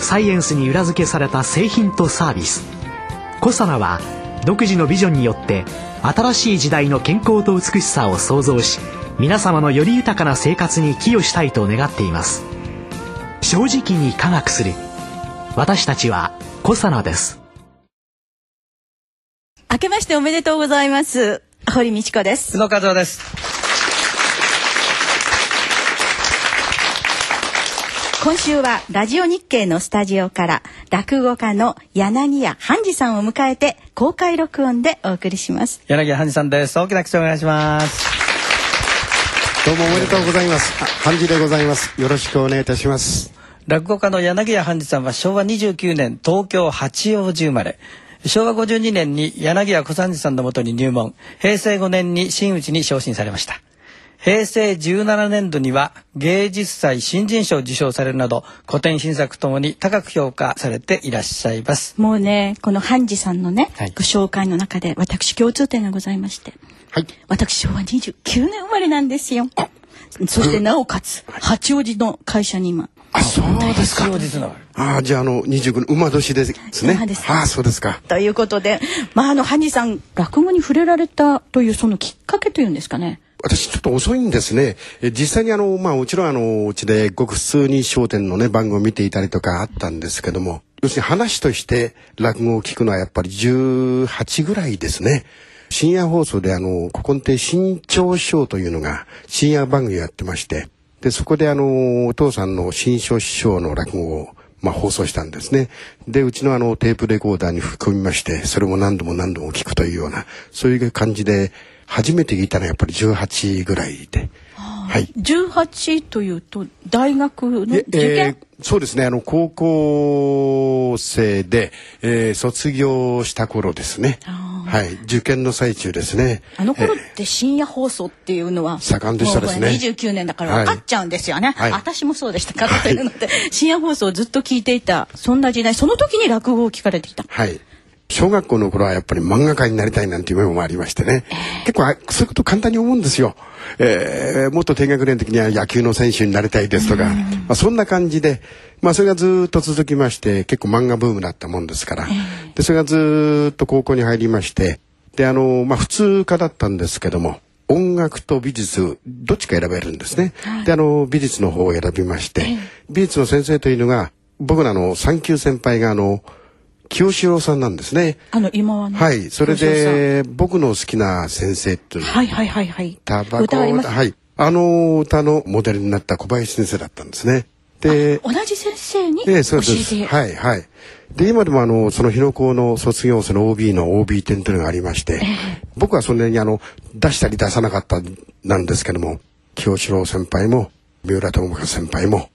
サイエンスに裏付けされた製品とサービス。コサナは独自のビジョンによって新しい時代の健康と美しさを創造し皆様のより豊かな生活に寄与したいと願っています。正直に科学する。私たちはコサナです。明けましておめでとうございます。堀道子です。宇野和夫です今週はラジオ日経のスタジオから落語家の柳家半次さんを迎えて公開録音でお送りします。柳家半次さんです。大きな口をお願いします。どうもおめでとうございます。半次でございます。よろしくお願いいたします。落語家の柳家半次さんは昭和29年東京八王子生まれ。昭和52年に柳家小三治さんのもとに入門。平成5年に真打ちに昇進されました平成17年度には芸術祭新人賞を受賞されるなど古典新作ともに高く評価されていらっしゃいます。もうねこの半次さんのね、はい。ご紹介の中で私共通点がございましてはい。私昭和29年生まれなんですよ。そしてなおかつ八王子の会社に今あそうですか。八王子つながりあじゃああの29の馬年ですね。馬です。あそうですか。ということでまああの半次さん落語に触れられたというそのきっかけというんですかね私ちょっと遅いんですねえ実際にあのまあもちろんあのうちでごく普通に『笑点』のね番組を見ていたりとかあったんですけども要するに話として落語を聞くのはやっぱり18ぐらいですね深夜放送であの古今亭新潮師匠というのが深夜番組をやってましてでそこであのお父さんの新潮師匠の落語をまあ、放送したんですね。で、うちのあのテープレコーダーに吹き込みまして、それも何度も何度も聞くというような、そういう感じで、初めて聞いたのはやっぱり18ぐらいで。はい。18というと大学ので受験、えーそうですね、あの、高校生で、えー卒業した頃ですね。はい。受験の最中ですね。あの頃っえーて深夜放送っていうのは盛んでしたですね。もうこれ29年だから分かっちゃうんですよね、はい。私もそうでした。からというので、深夜放送をずっと聞いていた。そんな時代その時に落語を聞かれていた。はい。小学校の頃はやっぱり漫画家になりたいなんていう夢もありましてね。結構あそういうこと簡単に思うんですよ。えー、もっと低学年の時には野球の選手になりたいですとか、まあそんな感じで、まあそれがずっと続きまして、結構漫画ブームだったもんですから、で、それがずっと高校に入りまして、で、あの、まあ普通科だったんですけども、音楽と美術どっちか選べるんですね。であの美術の方を選びまして、美術の先生というのが僕らの産級先輩があの清志郎さんなんですね。あの今はねはいそれで僕の好きな先生というはいはいはいはいタバコ歌ます、はいあの歌のモデルになった小林先生だったんですね。で同じ先生に教ええ、えそうです。て、はい、はい。で、今でもあの、その日野校の卒業生の OB の OB 展というのがありまして、僕はそんなにあの、出したり出さなかったなんですけども、清志郎先輩も、三浦友和先輩も、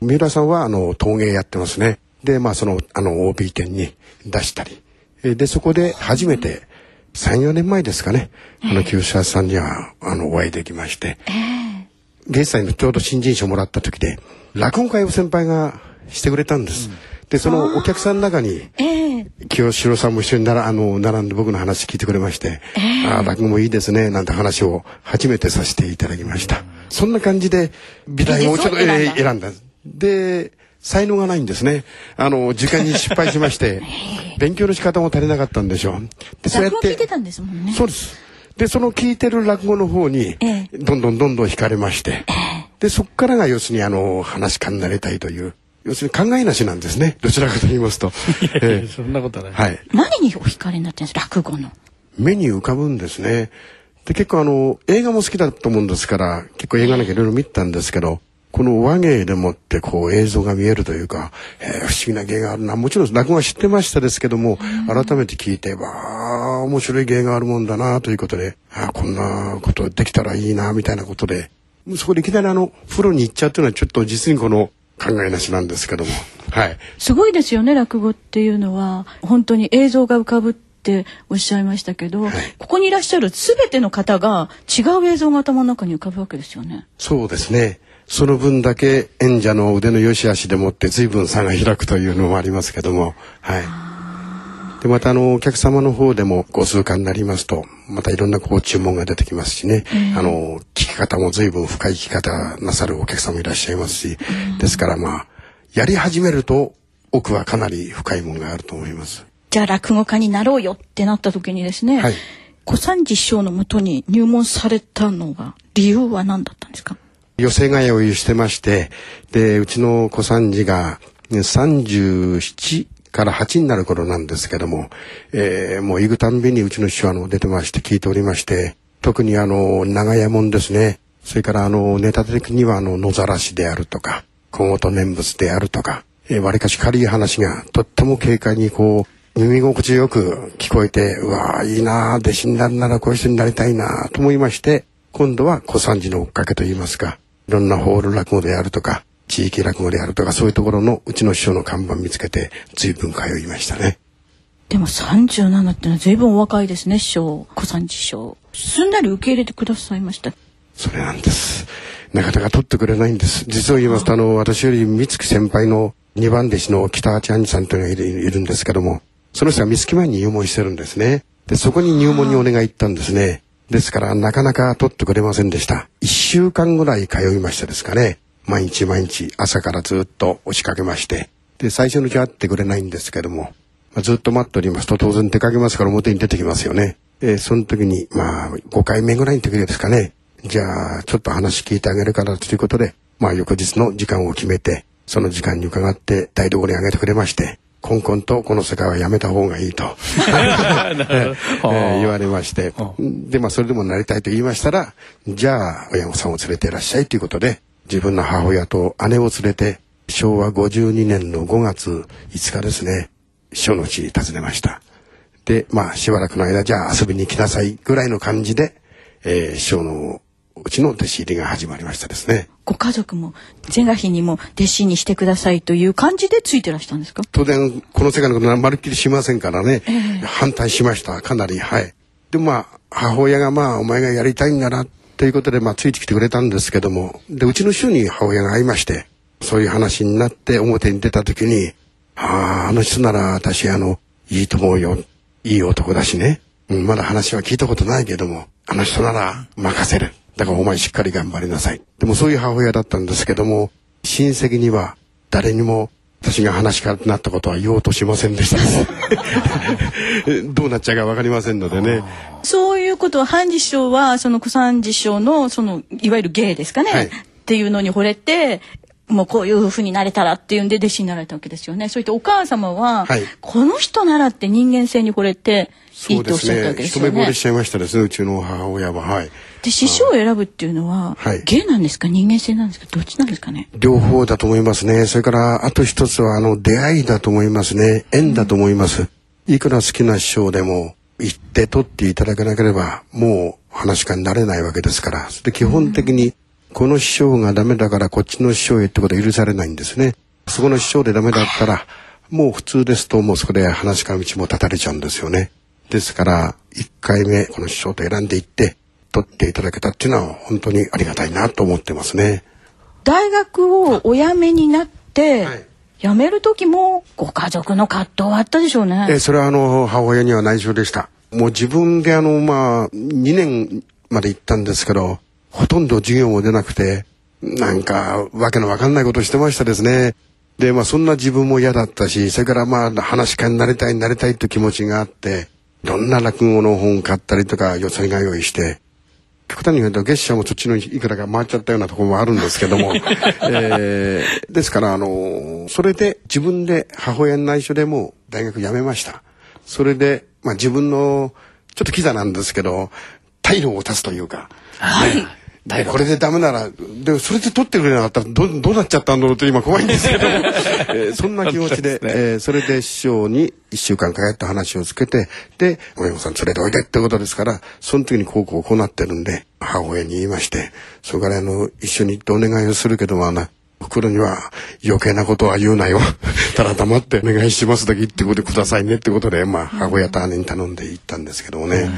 三浦さんはあの、陶芸やってますね。で、まあその、あの、OB 展に出したり。えで、そこで初めて、3、4年前ですかね、あの、清志郎さんには、あの、お会いできまして、芸術祭のちょうど新人賞もらった時で落語会を先輩がしてくれたんです。でそのお客さんの中にええ。清志郎さんも一緒にならあの並んで僕の話聞いてくれまして「ああ落語もいいですね」なんて話を初めてさせていただきました。そんな感じで美大をちょっと選んだ。で才能がないんですね。あの受験に失敗しまして 勉強の仕方も足りなかったんでしょう。でそうやっててたんですもんねそうです。で、その聞いてる落語の方にえ、どんどんどんどん惹かれまして、で、そこからが要するにあの、話し家になりたいという、要するに考えなしなんですね。どちらかと言いますと。ええそんなことない、はい。何にお惹かれになってるんです落語の目に浮かぶんですね。で、結構あの、映画も好きだと思うんですから、結構映画なんかいろいろ見てたんですけど、この和芸でもってこう映像が見えるというか、えー不思議な芸があるな。もちろん落語は知ってましたですけども、改めて聞いて、わあ、面白い芸があるもんだなということで、あーこんなことできたらいいな、みたいなことで、そこでいきなりあの、風呂に行っちゃうというのはちょっと実にこの考えなしなんですけども。はい。すごいですよね落語っていうのは本当に映像が浮かぶっておっしゃいましたけど、ここにいらっしゃる全ての方が違う映像が頭の中に浮かぶわけですよね。そうですね。その分だけ演者の腕の良し悪しでもって随分差が開くというのもありますけども、はい。でまたあのお客様の方でもご数回になりますとまたいろんなこう注文が出てきますしね、あの聞き方も随分深い聞き方なさるお客様いらっしゃいますし、ですからまあやり始めると奥はかなり深いものがあると思います。じゃあ落語家になろうよってなった時にですね、はい。小三治師匠のもとに入門されたのは理由は何だったんですか？寄せがをしてましてでうちの小三治が37から8になる頃なんですけども、えーもう行くたんびにうちの師匠はあの出てまして聞いておりまして特にあの長屋門ですね。それからあのネタ的にはあの野ざらしであるとか小言念仏であるとかわり、割かし軽い話がとっても軽快にこう耳心地よく聞こえてうわーいいなー弟子になるならこういう人になりたいなーと思いまして今度は小三治の追っかけといいますかいろんなホール落語であるとか地域落語であるとかそういうところのうちの師匠の看板見つけて随分通いましたね。でも37ってのは随分お若いですね師匠小三治師匠すんなり受け入れてくださいましたそれなんです。なかなか取ってくれないんです。実を言いますと、あの、私より三月先輩の二番弟子の北八兄さんというのがいるいるんですけども、その人が三月前に入門してるんですね。で、そこに入門にお願い行ったんですね。ですから、なかなか取ってくれませんでした。一週間ぐらい通いましたですかね。毎日毎日朝からずっと押しかけまして。で、最初のうちは会ってくれないんですけども、まあ、ずっと待っておりますと当然出かけますから表に出てきますよね。えその時に、まあ、5回目ぐらいの時ですかね。じゃあ、ちょっと話聞いてあげるからということで、まあ、翌日の時間を決めて、その時間に伺って台所にあげてくれまして、コンコンとこの世界はやめた方がいいと、えー言われまして、で、まあ、それでもなりたいと言いましたら、じゃあ、親御さんを連れていらっしゃいということで、自分の母親と姉を連れて、昭和52年の5月5日ですね、師匠の家に訪ねました。で、まあ、しばらくの間、じゃあ遊びに来なさいぐらいの感じで、えー師匠のうちの弟子入りが始まりましたですね。ご家族も是が非にも弟子にしてくださいという感じでついてらしたんですか？当然、この世界のことはまるっきりしませんからね、反対しました。かなり、はい。で、まあ、母親がまあ、お前がやりたいんだな、ということで、まあ、ついてきてくれたんですけども、で、うちの師匠に母親が会いまして、そういう話になって表に出た時に、ああ、あの人なら私、あの、いいと思うよ。いい男だしね。うん、まだ話は聞いたことないけども、あの人なら任せる。だからお前しっかり頑張りなさい。でもそういう母親だったんですけども、親戚には誰にも私が話し家になったことは言おうとしませんでした。どうなっちゃうかわかりませんのでね。そういうことは半次師匠はその小三治師匠のそのいわゆる芸ですかね、はいっていうのに惚れてもうこういうふうになれたらっていうんで弟子になられたわけですよね。それとお母様は、はいこの人ならって人間性に惚れていいとおっしゃったわけですよね一目惚れし。ちゃいましたですね、うちの母親は。はい。で師匠を選ぶっていうのは、はい芸なんですか？人間性なんですか？どっちなんですかね？両方だと思いますね。それから、あと一つは、あの、出会いだと思いますね。縁だと思います。いくら好きな師匠でも、行って取っていただけなければ、もう話し家になれないわけですから。それで基本的に、この師匠がダメだからこっちの師匠へってことは許されないんですね。そこの師匠でダメだったら、もう普通ですと、もうそこで話し家の道も断たれちゃうんですよね。ですから、一回目、この師匠と選んでいって、取っていただけたっていうのは、本当にありがたいなと思ってますね。大学をお辞めになって、はい辞める時もご家族の葛藤はあったでしょうね。えーそれはあの母親には内緒でしたもう自分であのまあ2年まで行ったんですけどほとんど授業も出なくてなんかわけのわかんないことをしてましたですね。でまあそんな自分も嫌だったしそれからまあ話し家になりたいなりたいという気持ちがあっていろんな落語の本を買ったりとかよそりが用意して極端に言うと月謝もそっちのいくらか回っちゃったようなところもあるんですけども、えーですからあのそれで自分で母親に内緒でもう大学辞めました。それで、まあ、自分のちょっとキザなんですけど退路を断つというか、はい。でこれでダメならでそれで取ってくれなかったらどどうなっちゃったんだろうと今怖いんですけども、えーそんな気持ちで、えーそれで師匠に1週間かかった話をつけてで親御さん連れておいでってことですからその時にこうこうこうなってるんで母親に言いましてそれからあの一緒に行ってお願いをするけどもあの袋には余計なことは言うなよ たら黙ってお願いしますだけ言ってくださいねってことで、まあ、母親と姉に頼んで行ったんですけどもね。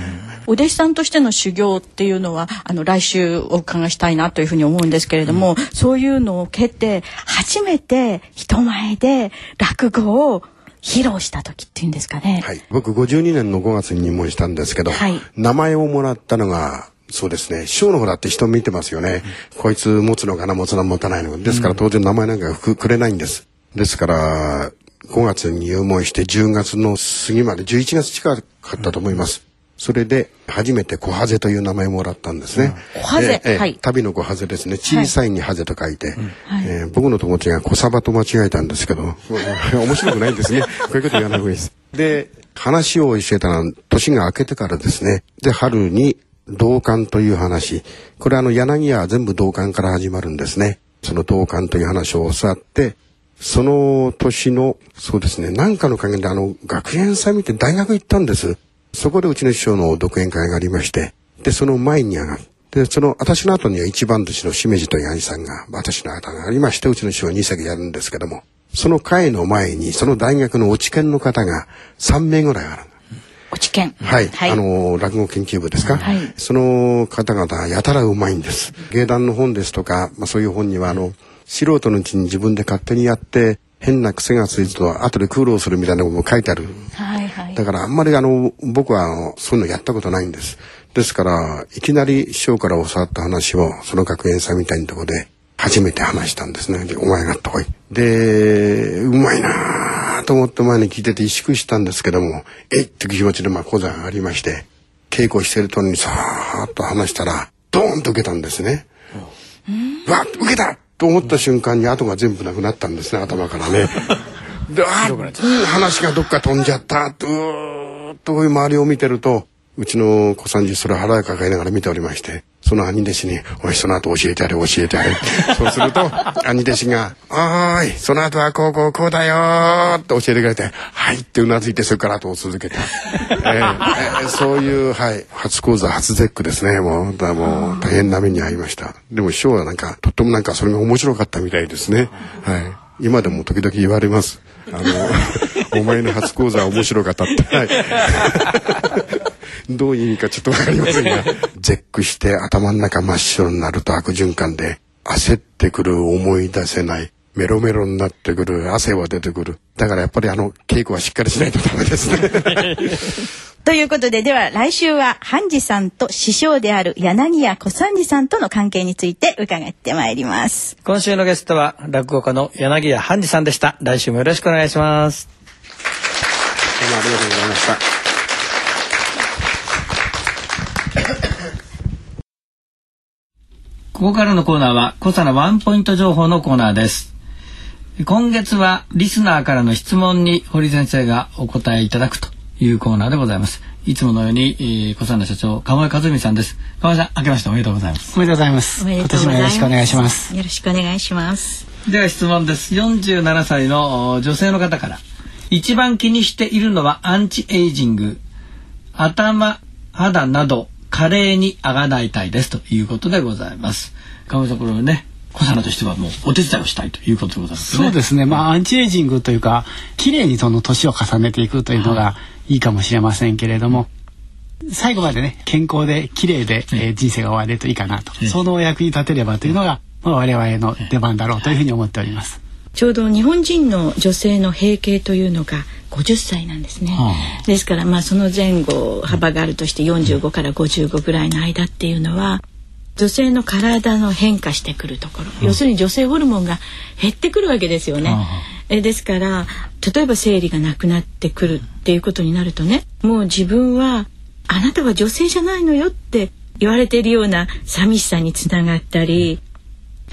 お弟子さんとしての修行っていうのはあの来週お伺いしたいなというふうに思うんですけれども、うん、そういうのを経て初めて人前で落語を披露した時っていうんですかね。はい。僕52年の5月に入門したんですけど、はい、名前をもらったのがそうですね。師匠の方だって人見てますよね。うん、こいつ持つのかな持つの持たないのか。ですから当然名前なんかくれないんです。ですから、5月に入門して10月の過ぎまで11月近かったと思います。それで初めて小ハゼという名前をもらったんですね。小ハゼ、はい。旅の小ハゼですね。小さいにハゼと書いて、はい、えー、僕の友達が小サバと間違えたんですけど、面白くないんですね。こういうこと言わない方がいいです。で、話を教えたのは年が明けてからですね。で、春に同感という話。これあの柳家は全部同感から始まるんですね。その同感という話を教わって、その年の、そうですね、何かの陰であの、学園祭見て大学行ったんです。そこでうちの師匠の独演会がありまして、で、その前に上がって、その、私の後には一番弟子のしめじと八木さんが、私の後がありまして、うちの師匠は2席やるんですけども、その会の前に、その大学の落研の方が3名ぐらいある。落研はい、はい、あの落語研究部ですか、はい、その方々やたらうまいんです。芸談の本ですとか、まあ、そういう本にはあの素人のうちに自分で勝手にやって変な癖がついてと後で苦労するみたいなことも書いてある、はいはい、だからあんまりあの僕はそういうのやったことないんです。ですからいきなり師匠から教わった話をその学園祭みたいなところで初めて話したんですね。お前がとこいでうまいなと思って前に聞いてて萎縮したんですけどもえいって気持ちでまあ講座がありまして稽古してるとにさーっと話したらドーンと受けたんですね、うわ受けた！と思った瞬間に後が全部なくなったんですね頭からね。であ話がどっか飛んじゃった。うーっと周りを見てるとうちの小三治それ腹を抱えながら見ておりましてその兄弟子に「おいその後教えてやれ教えてやれ」そうすると兄弟子が「おいその後はこうこうこうだよ」って教えてくれて「はい」ってうなずいてそれから後を続けた、えー、そういう、はい、初講座初絶句ですね。もうだもう大変な目に遭いました。でも師匠はなんかとってもなんかそれが面白かったみたいですね。はい。今でも時々言われます。あの お前の初講座は面白かったって。はいどういう意味かちょっとわかりませんが、絶句して頭の中真っ白になると悪循環で、焦ってくる思い出せない、メロメロになってくる、汗は出てくる。だからやっぱりあの、稽古はしっかりしないとダメですね。ということで、では来週は、ハンジさんと師匠である柳家小三治さんとの関係について伺ってまいります。今週のゲストは、落語家の柳家ハンジさんでした。来週もよろしくお願いします。どうもありがとうございました。ここからのコーナーは、小さなワンポイント情報のコーナーです。今月はリスナーからの質問に堀先生がお答えいただくというコーナーでございます。いつものように、えー、小さな社長、鴨井和美さんです。鴨井さん、明けましておめでとうございます。おめでとうございます。今年もよろしくお願いします。よろしくお願いします。では質問です。47歳の女性の方から。一番気にしているのはアンチエイジング。頭、肌など華麗にあがないたいですということでございます。川村さんこれはね小皿としてはもうお手伝いをしたいということでございますね。そうですね。まあアンチエイジングというか綺麗にその年を重ねていくというのがいいかもしれませんけれども。最後までね健康で綺麗で、えー、人生が終われるといいかなと、そのお役に立てればというのが、まあ、我々の出番だろうというふうに思っております。ちょうど日本人の女性の閉経というのが50歳なんですね、はあ、ですからまあその前後幅があるとして45から55ぐらいの間っていうのは女性の体の変化してくるところ、要するに女性ホルモンが減ってくるわけですよね。はあ、えですから例えば生理がなくなってくるっていうことになるとねもう自分はあなたは女性じゃないのよって言われているような寂しさにつながったり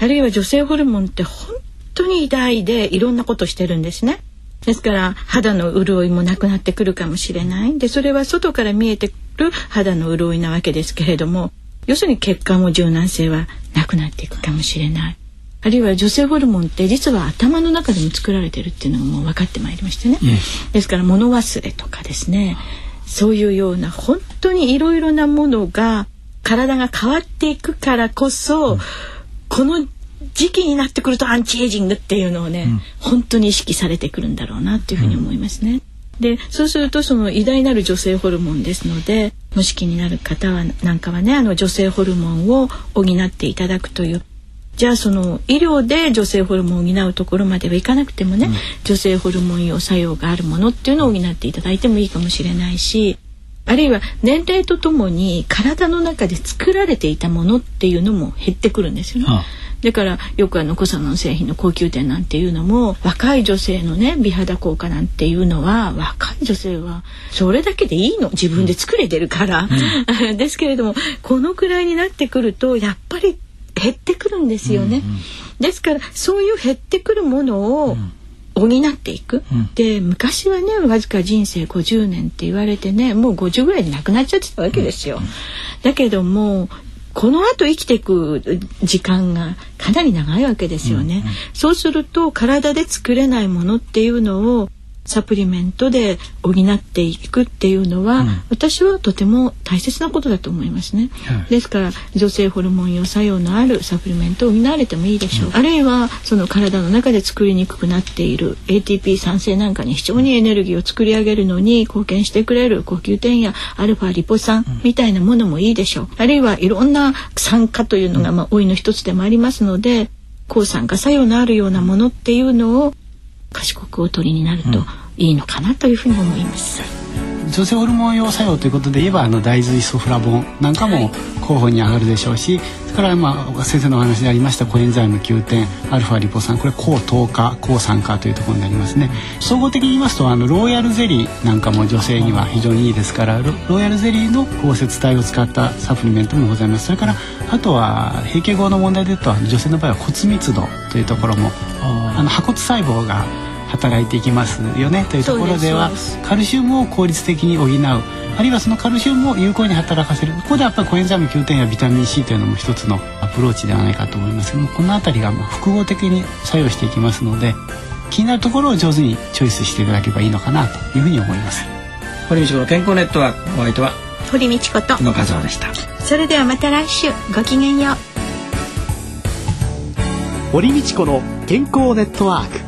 あるいは女性ホルモンって本当に偉大でいろんなことしてるんですね。ですから肌の潤いもなくなってくるかもしれない。でそれは外から見えてくる肌の潤いなわけですけれども要するに血管も柔軟性はなくなっていくかもしれない。あるいは女性ホルモンって実は頭の中でも作られてるっていうのがもう分かってまいりましてね、ですから物忘れとかですね。そういうような本当にいろいろなものが体が変わっていくからこそ、うん、この時期になってくるとアンチエイジングっていうのをね、うん、本当に意識されてくるんだろうなっていうふうに思いますね。でそうするとその偉大なる女性ホルモンですので無式になる方はなんかはねあの女性ホルモンを補っていただくという。じゃあその医療で女性ホルモンを補うところまではいかなくてもね、うん、女性ホルモン用作用があるものっていうのを補っていただいてもいいかもしれないしあるいは年齢とともに体の中で作られていたものっていうのも減ってくるんですよね。はあ。だからよくあのコサノン製品の高級店なんていうのも若い女性のね美肌効果なんていうのは若い女性はそれだけでいいの。自分で作れてるから、うん、ですけれどもこのくらいになってくるとやっぱり減ってくるんですよね。うんうん、ですからそういう減ってくるものを補っていく、うん、で昔はねわずか人生50年って言われてねもう50ぐらいで亡くなっちゃってたわけですよ。うん、だけどもこの後生きていく時間がかなり長いわけですよね。うんうん、そうすると体で作れないものっていうのをサプリメントで補っていくっていうのは、うん、私はとても大切なことだと思いますね、はい、ですから女性ホルモン用作用のあるサプリメントを補われてもいいでしょう、うん、あるいはその体の中で作りにくくなっている ATP 酸性なんかに非常にエネルギーを作り上げるのに貢献してくれる呼吸点やアルファリポ酸みたいなものもいいでしょう、あるいはいろんな酸化というのがまあ老いの一つでもありますので抗酸化作用のあるようなものっていうのを賢くおとりになるといいのかなというふうに思います。女性ホルモン用作用ということで言えばあの大豆イソフラボンなんかも候補に上がるでしょうし、それからまあ先生のお話でありましたコエンザイム9点アルファリポ酸これ抗糖化抗酸化というところになりますね。総合的に言いますとあのローヤルゼリーなんかも女性には非常にいいですからローヤルゼリーの抗節体を使ったサプリメントもございます。それからあとは閉経後の問題で言うと女性の場合は骨密度というところもあの破骨細胞が働いていきますよねというところではカルシウムを効率的に補うあるいはそのカルシウムを有効に働かせる。ここでやっぱりコエンザイム9点やビタミン C というのも一つのアプローチではないかと思いますけどもこの辺りが複合的に作用していきますので気になるところを上手にチョイスしていただければいいのかなというふうに思います。堀道子の健康ネットワークお相手は堀道子と野和夫でした。それではまた来週ごきげんよう。堀道子の健康ネットワーク